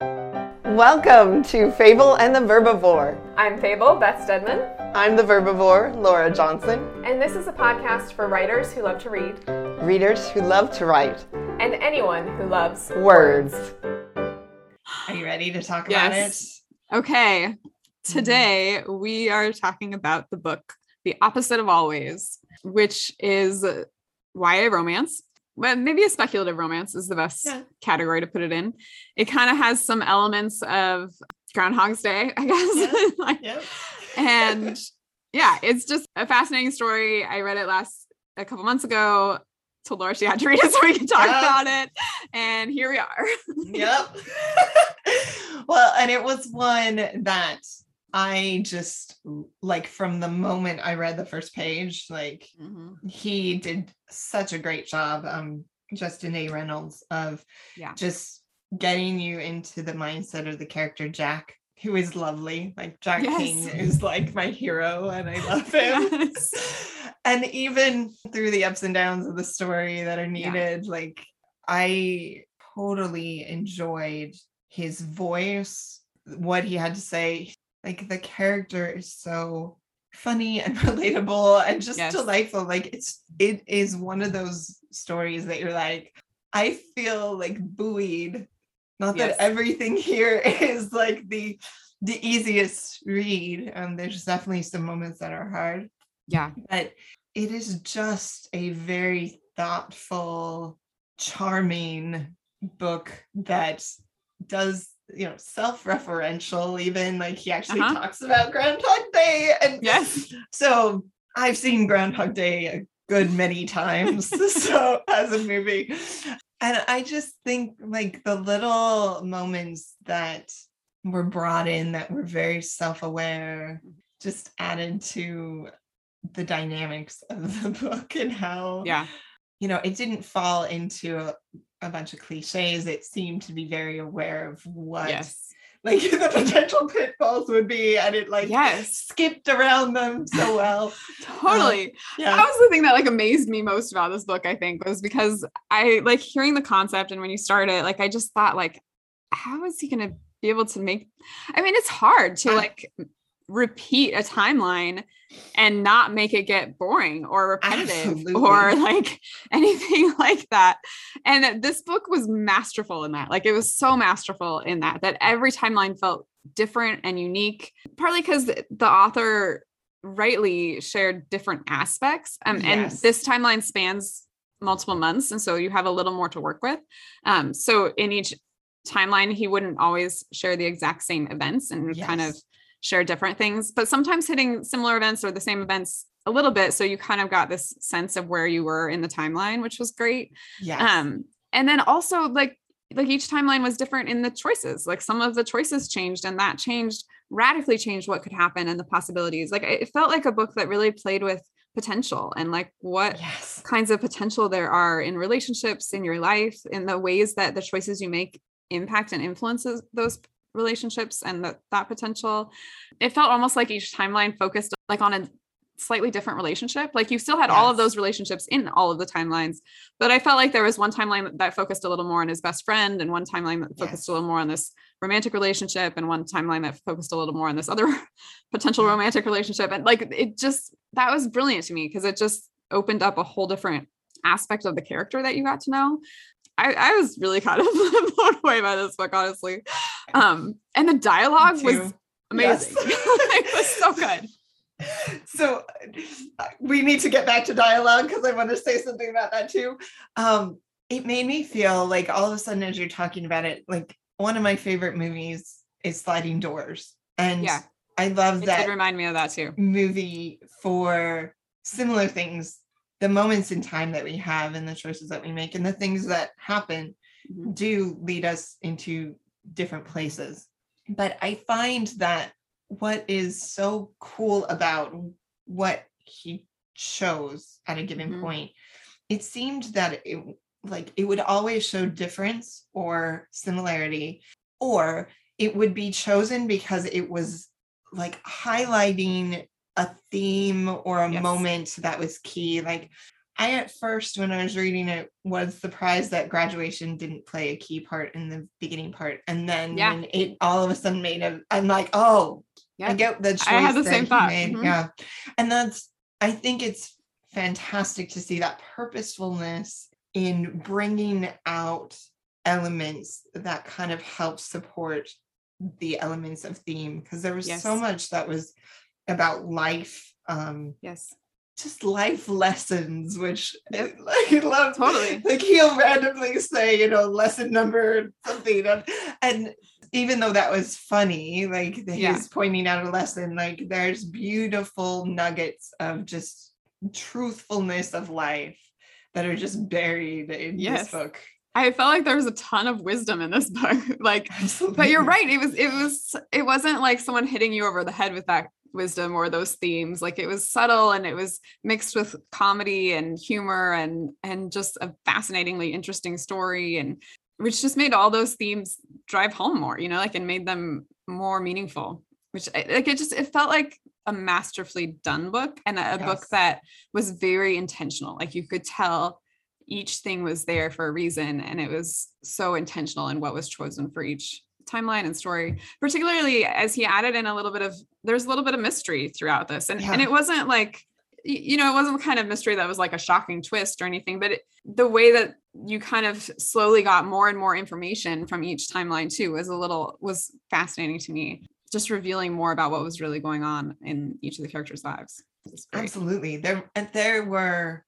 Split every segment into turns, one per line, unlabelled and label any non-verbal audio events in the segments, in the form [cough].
Welcome to Fable and the Verbivore.
I'm Fable, Beth Stedman,
I'm the Verbivore, Laura Johnson.
and this is a podcast for writers who love to read
Readers who love to write
and anyone who loves
words.
Are you ready to talk about it?
Yes. Okay. Today we are talking about the book The Opposite of Always, which is YA romance. Well, maybe a speculative romance is the best
Yeah.
category to put it in. It kind of has some elements of Groundhog's Day, I guess. [laughs] Like.
Yep.
and [laughs] yeah, it's just a fascinating story. I read it last a couple months ago. Told Laura she had to read it [laughs] so we could talk
Yeah.
about it. And here we are.
yep. well, and it was one that I just like from the moment I read the first page, like he did such a great job, um, Justin A. Reynolds, of
Yeah.
just getting you into the mindset of the character Jack, who is lovely. Like Jack
Yes.
King is like my hero, and I [laughs] love him.
Yes. [laughs]
and even through the ups and downs of the story that are
Yeah.
needed, like I totally enjoyed his voice, what he had to say. Like the character is so funny and [laughs] relatable and just
Yes.
delightful. Like it's it is one of those stories that you're like, I feel like buoyed. Not
Yes.
that everything [laughs] here is like the the easiest read. Um, there's definitely some moments that are hard
Yeah.
but it is just a very thoughtful, charming book that does, you know, self-referential, even like he actually
Uh-huh.
talks about Groundhog Day. And
Yes. [laughs]
so I've seen Groundhog Day a good many times [laughs] so as a movie. And I just think like the little moments that were brought in that were very self-aware just added to the dynamics of the [laughs] book and how
Yeah.
You know it didn't fall into a, a bunch of cliches it seemed to be very aware of what
Yes. [laughs]
like the potential pitfalls would be and it like
Yes.
skipped around them so well [laughs]
Totally.
Um, yeah
That was the thing that like amazed me most about this book, I think, was because I like hearing the concept and when you start it, like I just thought like, how is he gonna be able to make I mean, it's hard to like repeat a timeline and not make it get boring or repetitive or [laughs] like anything [laughs] like that. And this book was masterful in that. Like it was so masterful in that that every timeline felt different and unique, partly because the author rightly shared different aspects. Um, And this timeline spans multiple months. And so you have a little more to work with. Um, so in each timeline, he wouldn't always share the exact same events and would kind of
Yes.
Share different things, but sometimes hitting similar events or the same events a little bit. So you kind of got this sense of where you were in the timeline, which was great.
Yeah.
Um, and then also like like each timeline was different in the choices. Like some of the choices changed, and that changed radically changed what could happen and the possibilities. Like it felt like a book that really played with potential and like what
yes
kinds of potential there are in relationships in your life in the ways that the choices you make impact and influences those relationships and that that potential. It felt almost like each timeline focused like on a slightly different relationship. Like you still had all of those relationships in all of the timelines but i felt like there was one timeline that focused a little more on his best friend and one timeline that focused
Yes.
a little more on this romantic relationship and one timeline that focused a little more on this other [laughs] potential romantic relationship. And like it just that was brilliant to me because it just opened up a whole different aspect of the character that you got to know I, I was really kind of [laughs] blown away by this book honestly um and the dialogue was amazing
Yes. [laughs]
it was so [laughs] good
so uh, we need to get back to dialogue because I want to say something about that too. Um, it made me feel like all of a sudden, as you're talking about it, like one of my favorite movies is Sliding Doors, and
Yeah.
I love
it
that
did remind me of that too
movie for similar things. The moments in time that we have and the choices that we make and the things that happen
Mhm.
do lead us into different places. But I find that what is so cool about what he chose at a given
Mhm.
point, it seemed that it like it would always show difference or similarity, or it would be chosen because it was like highlighting a theme or a
Yes.
moment that was key. Like I at first, when I was reading it, was surprised that graduation didn't play a key part in the beginning part. And then
Yeah.
when it all of a sudden made a, I'm like, oh, I
Yeah.
get the choice.
I had the same thought. Mhm.
Yeah. And that's, I think it's fantastic to see that purposefulness in bringing out elements that kind of help support the elements of theme because there was so much that was about life um
Yes.
just life lessons which
Yep. [laughs]
like, I love
Totally.
like he'll randomly say you know lesson number something and, and even though that was funny like he's
Yeah.
pointing out a lesson like there's beautiful nuggets of just truthfulness of life that are just buried in
Yes.
this book
I felt like there was a ton of wisdom in this [laughs] book. like
Absolutely.
but you're right. It was it was it wasn't like someone hitting you over the head with that wisdom or those themes. Like it was subtle and it was mixed with comedy and humor and and just a fascinatingly interesting story and which just made all those themes drive home more, you know, like and made them more meaningful. Which like it just it felt like a masterfully done book and a, a book that was very intentional. Like you could tell each thing was there for a reason and it was so intentional in what was chosen for each timeline and story particularly as he added in a little bit of there's a little bit of mystery throughout this and, and it wasn't like you know it wasn't the kind of mystery that was like a shocking twist or anything but it, the way that you kind of slowly got more and more information from each timeline too was a little was fascinating to me just revealing more about what was really going on in each of the characters lives
Absolutely. There and there were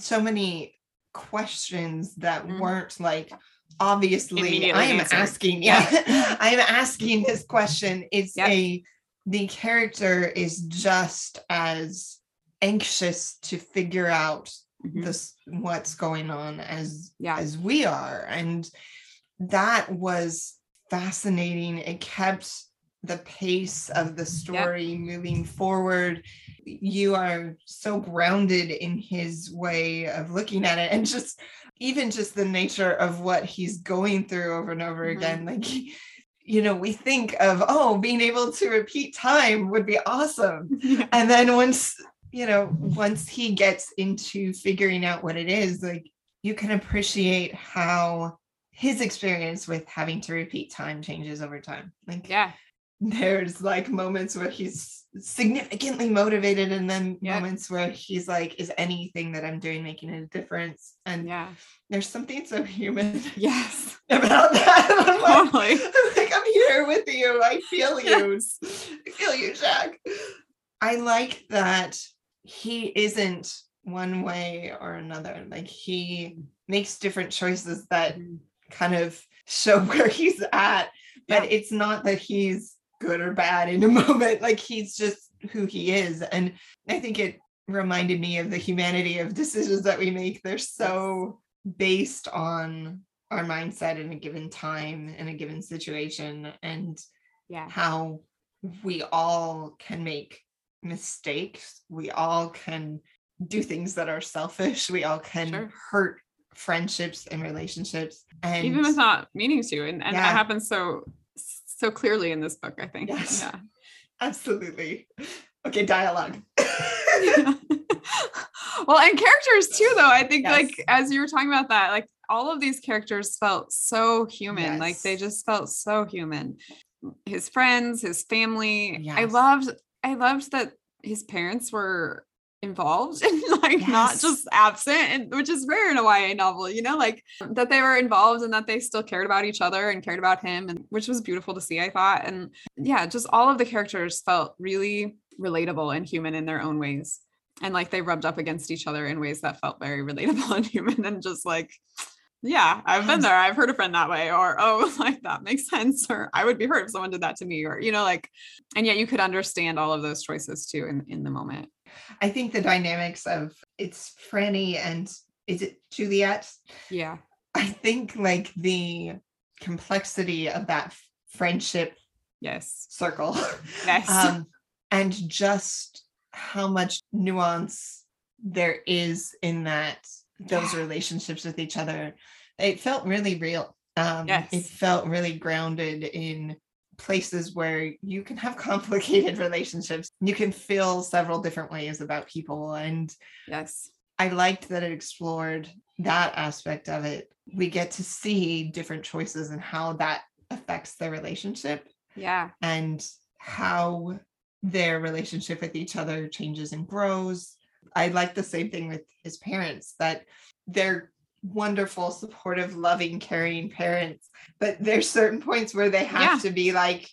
so many questions that
Mhm.
weren't like obviously I am asking yeah [laughs] I am asking this question it's
Yep.
a the character is just as anxious to figure out
Mhm.
this what's going on as
Yeah.
as we are and that was fascinating it kept the pace of the story moving forward. You are so grounded in his way of looking at it and just even just the nature of what he's going through over and over
Mhm.
again. Like you know we think of oh being able to repeat time would be awesome. [laughs] And then once you know once he gets into figuring out what it is like you can appreciate how his experience with having to repeat time changes over time. Like
yeah
there's like moments where he's significantly motivated and then
Yeah.
moments where he's like is anything that i'm doing making a difference and
yeah
there's something so human [laughs]
yes
about that [laughs] I'm like,
totally
I'm like, I'm here with you. I feel [laughs] you.
Yes.
I feel you, Jack. I like that he isn't one way or another. Like he makes different choices that
Mhm.
kind of show where he's at, but
Yeah.
it's not that he's good or bad in a [laughs] moment. Like he's just who he is. And I think it reminded me of the humanity of decisions that we make. They're so based on our mindset in a given time in a given situation and
yeah
how we all can make mistakes we all can do things that are selfish we all can
Sure.
hurt friendships and relationships and
even without meaning to and, and
Yeah.
that happens so so clearly in this book i think.
Yes.
yeah.
Absolutely. Okay dialogue. [laughs] [laughs]
Well and characters too though. I think
Yes.
like as you were talking about that like all of these characters felt so human. Like they just felt so human. His friends his family. I loved i loved that his parents were involved [laughs] and like not just absent and which is rare in a YA novel you know like that they were involved and that they still cared about each other and cared about him and which was beautiful to see I thought and yeah just all of the characters felt really relatable and human in their own ways and like they rubbed up against each other in ways that felt very [laughs] relatable and human and just like yeah i've been there i've heard a friend that way or [laughs] oh like that makes sense or i would be hurt if someone did that to me or you know like and yet you could understand all of those choices too in, in the moment
i think the dynamics of it's franny and is it juliet?
Yeah.
I think like the complexity of that f- friendship
yes.
circle. [laughs]
Yes.
Um, and just how much nuance there is in that those
Yeah.
relationships with each other. It felt really real. Um, it felt really grounded in places where you can have [laughs] complicated relationships you can feel several different ways about people and
yes
I liked that it explored that aspect of it. We get to see different choices and how that affects their relationship
Yeah.
and how their relationship with each other changes and grows. I like the same thing with his parents that they're wonderful, supportive, loving, caring parents, but there's certain points where they have
Yeah.
to be like,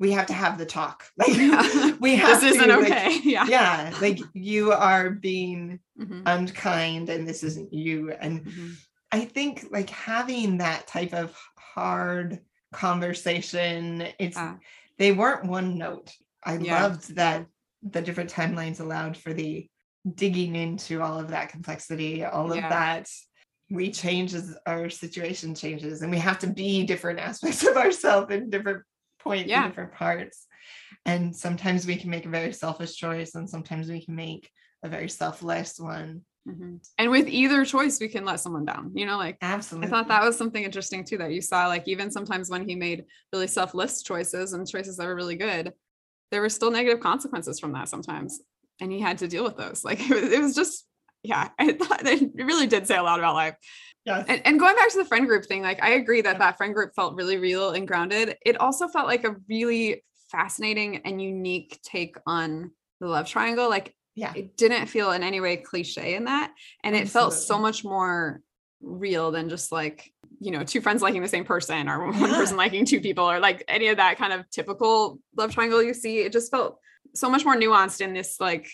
we have to have the talk. [laughs] Like
Yeah. [laughs]
we have
this
to,
isn't
like,
okay. [laughs] yeah.
yeah, like you are being
Mhm.
unkind and this isn't you. And
Mhm.
I think like having that type of hard conversation, it's
Ah.
they weren't one note. I
Yeah.
loved that the different timelines allowed for the digging into all of that complexity, all of that we change as our situation changes and we have to be different aspects of ourselves in different points
Yeah.
in different parts. And sometimes we can make a very selfish choice and sometimes we can make a very selfless one.
Mhm. And with either choice, we can let someone down. You know, like
Absolutely.
I thought that was something interesting too that you saw. Like even sometimes when he made really selfless choices and choices that were really good, there were still negative consequences from that sometimes, and he had to deal with those. [laughs] Like it was, it was just, yeah, [laughs] I thought it really did say a lot about life.
yes.
And, and going back to the friend group thing, like I agree that that friend group felt really real and grounded. It also felt like a really fascinating and unique take on the love triangle. Like
yeah.
it didn't feel in any way cliche in that and it felt so much more real than just like you know two friends liking the same person or [laughs] one
Yeah.
person liking two people or like any of that kind of typical love triangle you see it just felt so much more nuanced in this like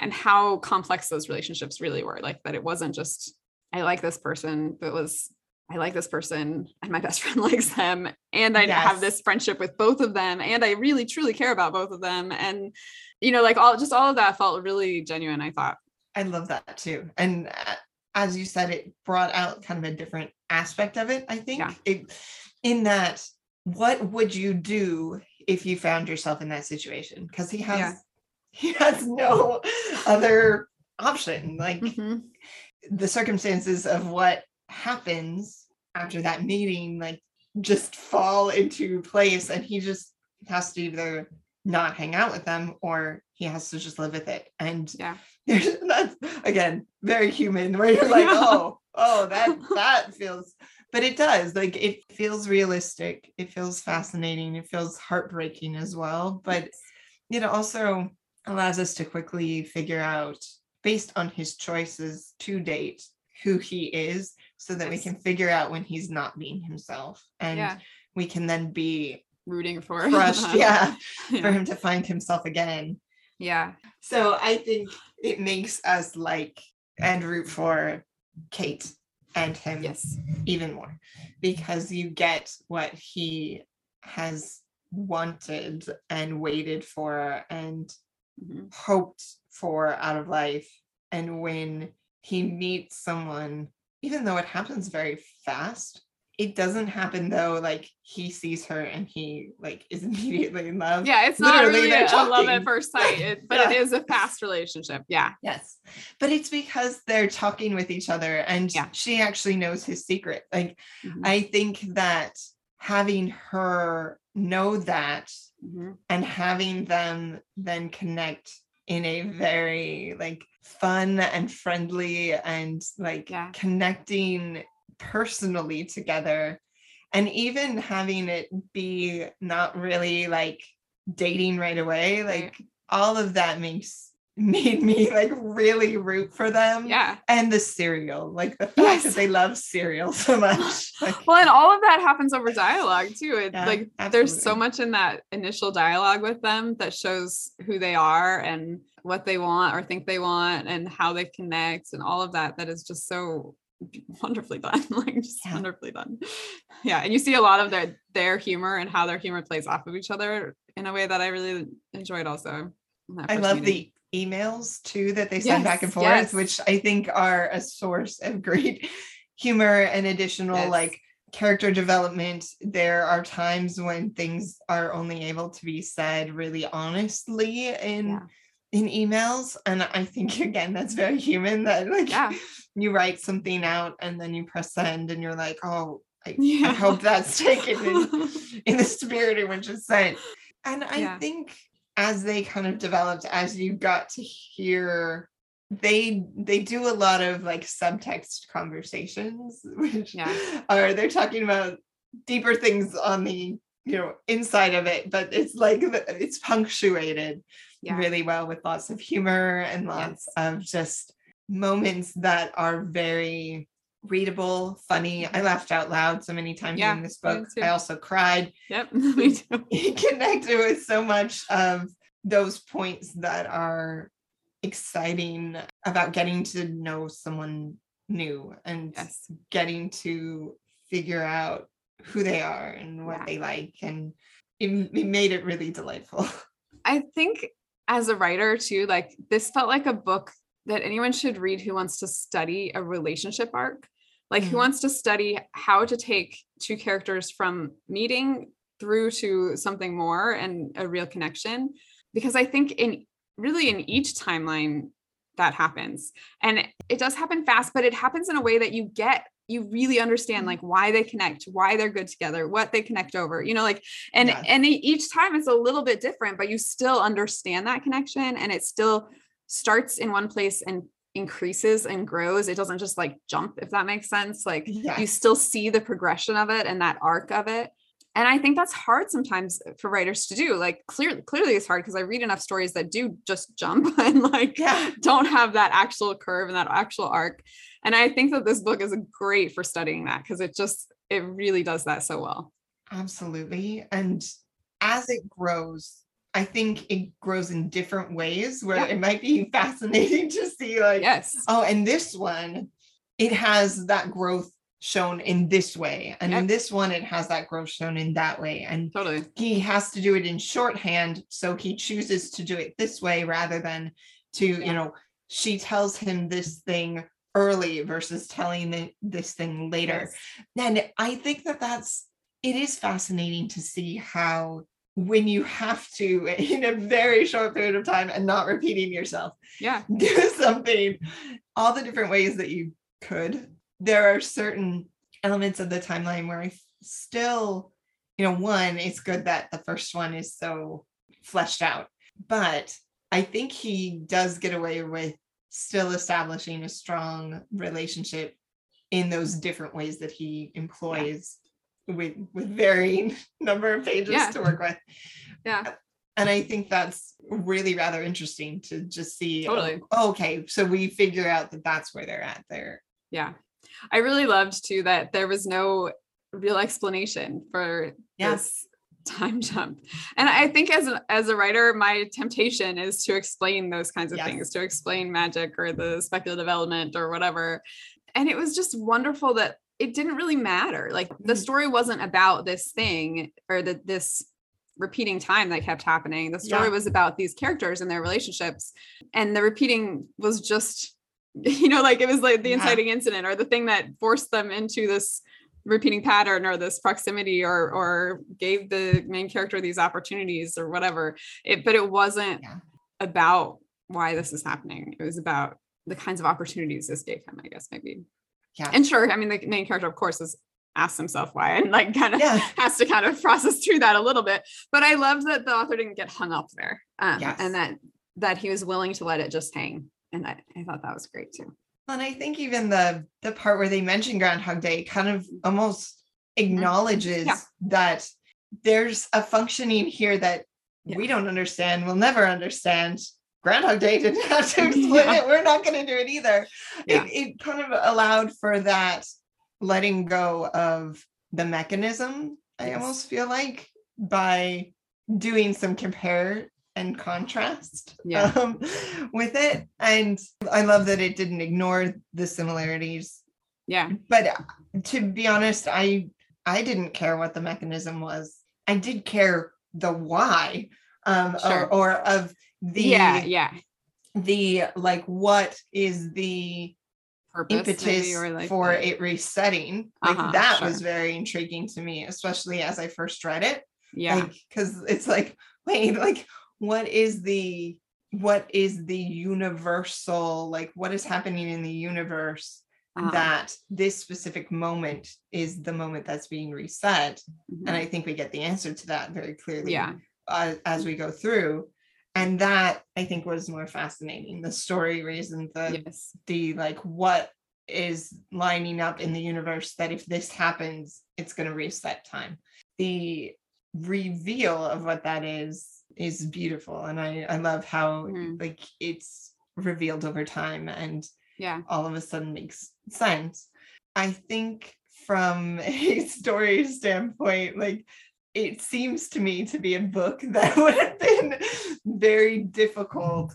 and how complex those relationships really were like that it wasn't just i like this person but it was I like this person and my best [laughs] friend likes them and I have this friendship with both of them and I really truly care about both of them and you know like all just all of that felt really genuine I thought
I love that too. And uh, as you said, it brought out kind of a different aspect of it. I think
Yeah.
it, in that, what would you do if you found yourself in that situation? Because he has,
Yeah.
He has no other option. Like
Mhm.
the circumstances of what happens after that meeting, like just fall into place, and he just has to either not hang out with them or he has to just live with it. And
Yeah. [laughs]
there's that's again very human where you're like, oh, oh, that [laughs] that feels but it does like it feels realistic it feels fascinating it feels heartbreaking as well but it also allows us to quickly figure out based on his choices to date who he is so that we can figure out when he's not being himself and
yeah.
we can then be
rooting for
crushed [laughs] yeah for him to find himself again.
Yeah.
So I think it makes us like and root for Kate and him
yes.
even more because you get what he has wanted and waited for and
Mhm.
hoped for out of life. And when he meets someone, even though it happens very fast, it doesn't happen though like he sees her and he like is [laughs] immediately in love.
yeah it's not really a love at first sight it, [laughs] but it
Yeah.
is a fast relationship yeah
Yes. But it's because they're talking with each other and
Yeah.
she actually knows his secret. Like
Mhm.
I think that having her know that
Mhm.
and having them then connect in a very like fun and friendly and like
Yeah.
connecting personally together and even having it be not really like dating right away
Right.
like all of that makes made me like really root for them
yeah
and the cereal like the fact
Yes.
that they love cereal so much [laughs] like
well and all of that happens over dialogue too it
Yeah,
like there's so much in that initial dialogue with them that shows who they are and what they want or think they want and how they connect and all of that that is just so [laughs] wonderfully done [laughs] like just
Yeah.
wonderfully done yeah and you see a lot of their their humor and how their humor plays off of each other in a way that i really enjoyed also
I love
meeting.
the emails too that they send back and forth,
yes.
which I think are a source of great [laughs] humor and additional
Yes.
like character development. There are times when things are only able to be said really honestly in
Yeah.
in emails. And I think [laughs] again that's very human that like
Yeah. [laughs]
you write something out and then you press send and you're like, oh, I,
Yeah.
I hope that's taken in in the spirit in which it's sent. And I think as they kind of developed, as you got to hear they they do a lot of like subtext conversations [laughs] which
Yeah.
are they're talking about deeper things on the you know inside of it but it's like it's punctuated
Yeah.
really well with lots of humor and lots of just moments that are very readable funny i mm-hmm. laughed out loud so many times
Yeah,
in this book i also cried
Yep. [laughs] [laughs] Me too. [laughs]
he connected with so much of those points that are exciting about getting to know someone new and
Yes.
getting to figure out who they are and what
Yeah.
they like and it, it made it really delightful
I think as a writer too, like this felt like a book that anyone should read who wants to study a relationship arc, like who
Mhm.
wants to study how to take two characters from meeting through to something more and a real connection. Because I think in really in each timeline that happens. And it does happen fast, but it happens in a way that you get you really understand like why they connect, why they're good together, what they connect over. You know, like and
Yes.
and each time it's a little bit different but you still understand that connection and it still starts in one place and increases and grows it doesn't just like jump if that makes sense like you still see the progression of it and that arc of it. And i think that's hard sometimes for writers to do like clearly clearly it's hard because i read enough stories that do just jump [laughs] and like
yeah.
don't have that actual curve and that actual arc. And i think that this book is great for studying that because it just it really does that so well.
Absolutely. And as it grows i think it grows in different ways where
Yeah.
it might be [laughs] fascinating to see like
yes
oh and this one it has that growth shown in this way and in this one it has that growth shown in that way and
totally
he has to do it in shorthand so he chooses to do it this way rather than to
Yeah.
you know she tells him this thing early versus telling the, this thing later
Yes.
and i think that that's it is fascinating to see how when you have to [laughs] in a very short period of time and not repeating yourself.
Yeah. [laughs]
Do something all the different ways that you could. There are certain elements of the timeline where i still you know one it's good that the first one is so fleshed out but i think he does get away with still establishing a strong relationship in those different ways that he employs with with varying [laughs] number of pages
Yeah.
to work with
yeah
and I think that's really rather interesting to just see. oh,
Totally.
okay, so we figure out that that's where they're at there.
Yeah. I really loved too that there was no real explanation for
Yeah.
this time jump. And I think as a, as a writer, my temptation is to explain those kinds of
Yes.
things, to explain magic or the speculative element or whatever. And it was just wonderful that it didn't really matter. Like the
Mhm.
story wasn't about this thing or the, this repeating time that kept happening. The story
Yeah.
was about these characters and their relationships. And the repeating was just, [laughs] you know, like it was like the
Yeah.
inciting incident or the thing that forced them into this repeating pattern or this proximity or or gave the main character these opportunities or whatever. It but it wasn't
Yeah.
about why this is happening. It was about the kinds of opportunities this gave him, I guess, maybe.
Yeah.
And sure, I mean, the main character, of course, is asks himself why and like kind of
Yeah. [laughs]
has to kind of process through that a little bit. But I loved that the author didn't get hung up there. Um,
Yes.
and that that he was willing to let it just hang. And I, I thought that was great too.
And I think even the the part where they mention Groundhog Day kind of almost acknowledges
Mm-hmm. Yeah.
that there's a functioning here that
Yeah.
we don't understand, we'll never understand. Groundhog Day didn't [laughs] have to explain
Yeah.
it. We're not going to do it either.
Yeah.
It, it kind of allowed for that letting go of the mechanism, I
Yes.
almost feel like, by doing some compare and contrast
Yeah.
um, with it. And I love that it didn't ignore the similarities.
Yeah.
But uh, to be honest, I I didn't care what the mechanism was. I did care the why um,
Sure.
or, or of the
yeah. Yeah.
the like what is the
Purpose
impetus
like
for
the-
it resetting like
Uh-huh,
that
sure.
was very intriguing to me especially as i first read it
Yeah.
like because it's like [laughs] wait like what is the what is the universal like what is happening in the universe
uh-huh,
that this specific moment is the moment that's being reset
mhm.
and i think we get the answer to that very clearly
yeah.
uh, as we go through And that I think was more fascinating. The story reason, the
yes.
the like what is lining up in the universe that if this happens, it's going to reset time. The reveal of what that is is beautiful, and I I love how
Mhm.
like it's revealed over time and
Yeah.
all of a sudden makes sense. I think from [laughs] a story standpoint, like it seems to me to be a book [laughs] that would have been very difficult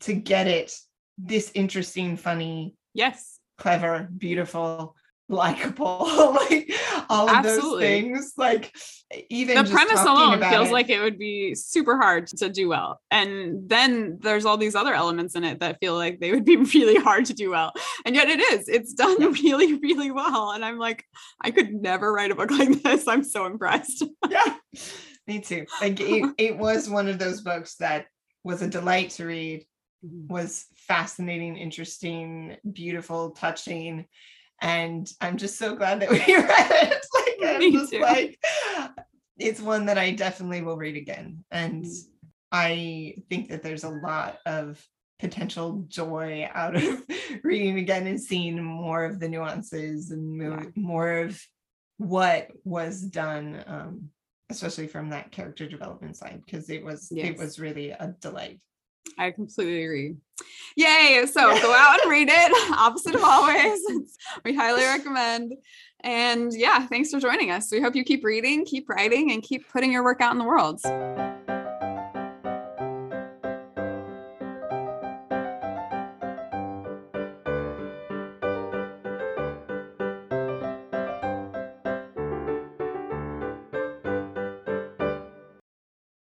to get it this interesting, funny,
Yes.
clever, beautiful, likable, [laughs] like all of those things. Like even
the
just
premise alone feels
it-
like it would be super hard to do well and then there's all these other elements in it that feel like they would be [laughs] really hard to do well and yet it is it's done really really well and i'm like i could never write a book [laughs] like this i'm so impressed
yeah, me too. Like it, it was one of those books that was a delight to read, mm-hmm. was fascinating, interesting, beautiful, touching. And I'm just so glad that [laughs] we read it. Like,
Me
just
too.
like, it's one that I definitely will read again. And
Mm.
I think that there's a lot of potential joy out of [laughs] [laughs] reading again and seeing more of the nuances and mo-
Yeah.
more of what was done um especially from that character development side because it was it was really a delight
i completely agree. Yay so go out and read it [laughs] opposite of always. [laughs] [laughs] We highly recommend. And yeah thanks for joining us. We hope you keep reading keep writing and keep putting your work out in the world